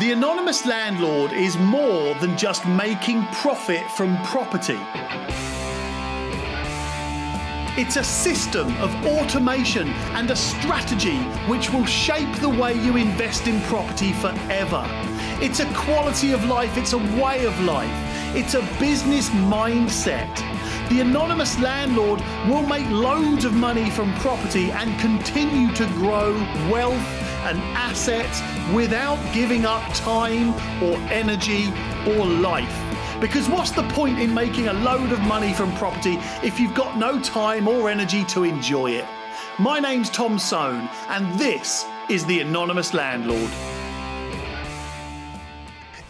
The anonymous landlord is more than just making profit from property. It's a system of automation and a strategy which will shape the way you invest in property forever. It's a quality of life, it's a way of life, it's a business mindset. The anonymous landlord will make loads of money from property and continue to grow wealth and asset without giving up time or energy or life. Because what's the point in making a load of money from property if you've got no time or energy to enjoy it? My name's Tom Soane, and this is The Anonymous Landlord.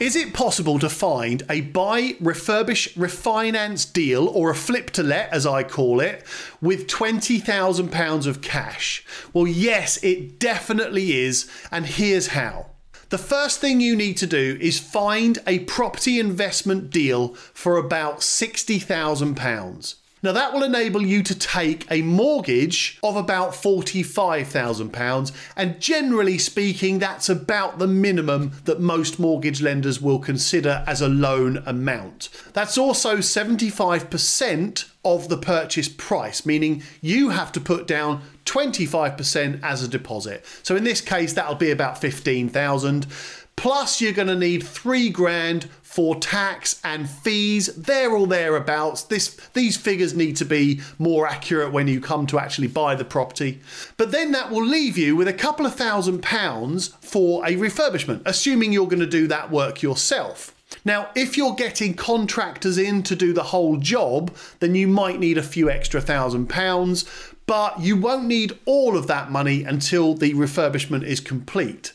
Is it possible to find a buy, refurbish, refinance deal or a flip to let, as I call it, with £20,000 of cash? Well, yes, it definitely is, and here's how. The first thing you need to do is find a property investment deal for about £60,000. Now, that will enable you to take a mortgage of about £45,000, and generally speaking, that's about the minimum that most mortgage lenders will consider as a loan amount. That's also 75% of the purchase price, meaning you have to put down 25% as a deposit. So in this case, that'll be about 15,000. Plus, you're going to need three grand for tax and fees. They're all thereabouts. This, these figures need to be more accurate when you come to actually buy the property. But then that will leave you with a couple of thousand pounds for a refurbishment, assuming you're going to do that work yourself. Now, if you're getting contractors in to do the whole job, then you might need a few extra thousand pounds, but you won't need all of that money until the refurbishment is complete.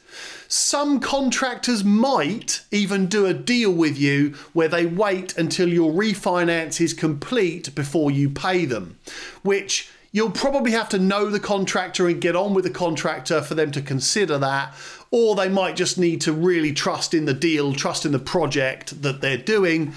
Some contractors might even do a deal with you where they wait until your refinance is complete before you pay them, which you'll probably have to know the contractor and get on with the contractor for them to consider that. Or they might just need to really trust in the deal, trust in the project that they're doing.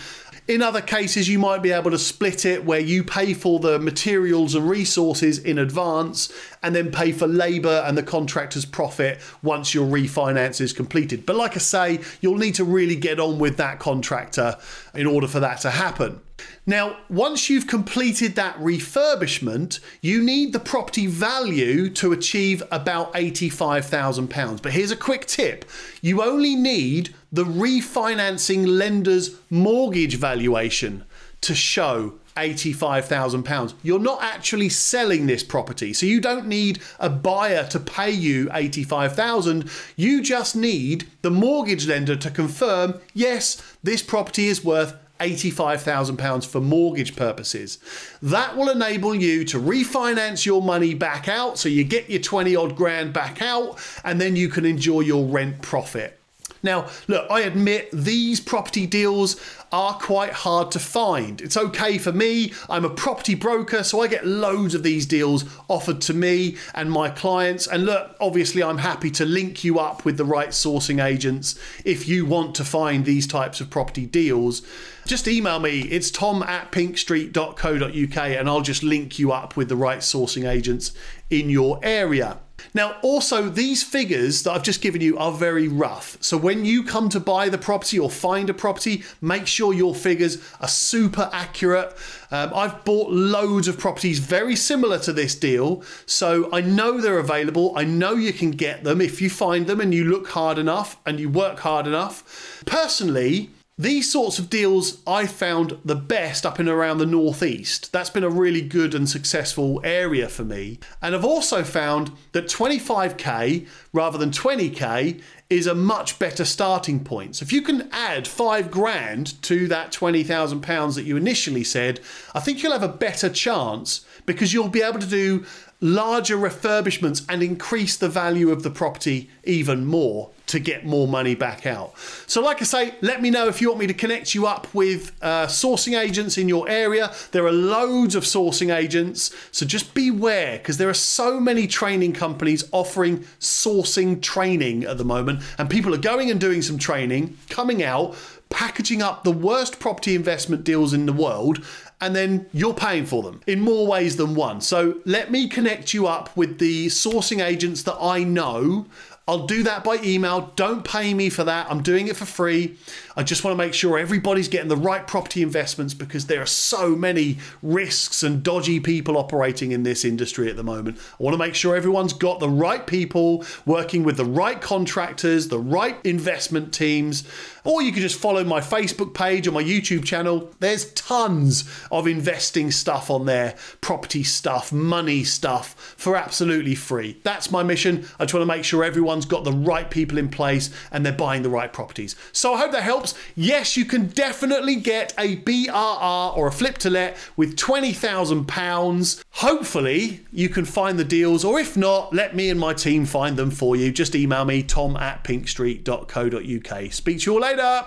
In other cases, you might be able to split it where you pay for the materials and resources in advance and then pay for labour and the contractor's profit once your refinance is completed. But like I say, you'll need to really get on with that contractor in order for that to happen. Now, once you've completed that refurbishment, you need the property value to achieve about £85,000. But here's a quick tip you only need the refinancing lender's mortgage valuation to show £85,000. You're not actually selling this property, so you don't need a buyer to pay you £85,000. You just need the mortgage lender to confirm, yes, this property is worth £85,000 for mortgage purposes. That will enable you to refinance your money back out so you get your 20 odd grand back out and then you can enjoy your rent profit. Now, look, I admit these property deals are quite hard to find. It's okay for me. I'm a property broker, so I get loads of these deals offered to me and my clients. And look, obviously, I'm happy to link you up with the right sourcing agents if you want to find these types of property deals. Just email me. It's tom at pinkstreet.co.uk and I'll just link you up with the right sourcing agents in your area. Now, also, these figures that I've just given you are very rough. So when you come to buy the property or find a property, make sure your figures are super accurate. Um, I've bought loads of properties very similar to this deal. So I know they're available. I know you can get them if you find them and you look hard enough and you work hard enough. Personally, these sorts of deals I found the best up in around the northeast. That's been a really good and successful area for me. And I've also found that 25k rather than 20k is a much better starting point. So if you can add five grand to that 20,000 pounds that you initially said, I think you'll have a better chance because you'll be able to do larger refurbishments and increase the value of the property even more to get more money back out. So, like I say, let me know if you want me to connect you up with uh, sourcing agents in your area. There are loads of sourcing agents, so just beware because there are so many training companies offering sourcing training at the moment, and people are going and doing some training, coming out, packaging up the worst property investment deals in the world and then you're paying for them in more ways than one. So let me connect you up with the sourcing agents that I know I'll do that by email. Don't pay me for that. I'm doing it for free. I just want to make sure everybody's getting the right property investments because there are so many risks and dodgy people operating in this industry at the moment. I want to make sure everyone's got the right people working with the right contractors, the right investment teams. Or you can just follow my Facebook page or my YouTube channel. There's tons of investing stuff on there, property stuff, money stuff for absolutely free. That's my mission. I just want to make sure everyone's got the right people in place and they're buying the right properties. So I hope that helps. Yes, you can definitely get a BRR or a flip to let with £20,000. Hopefully, you can find the deals, or if not, let me and my team find them for you. Just email me, tom at pinkstreet.co.uk. Speak to you all later.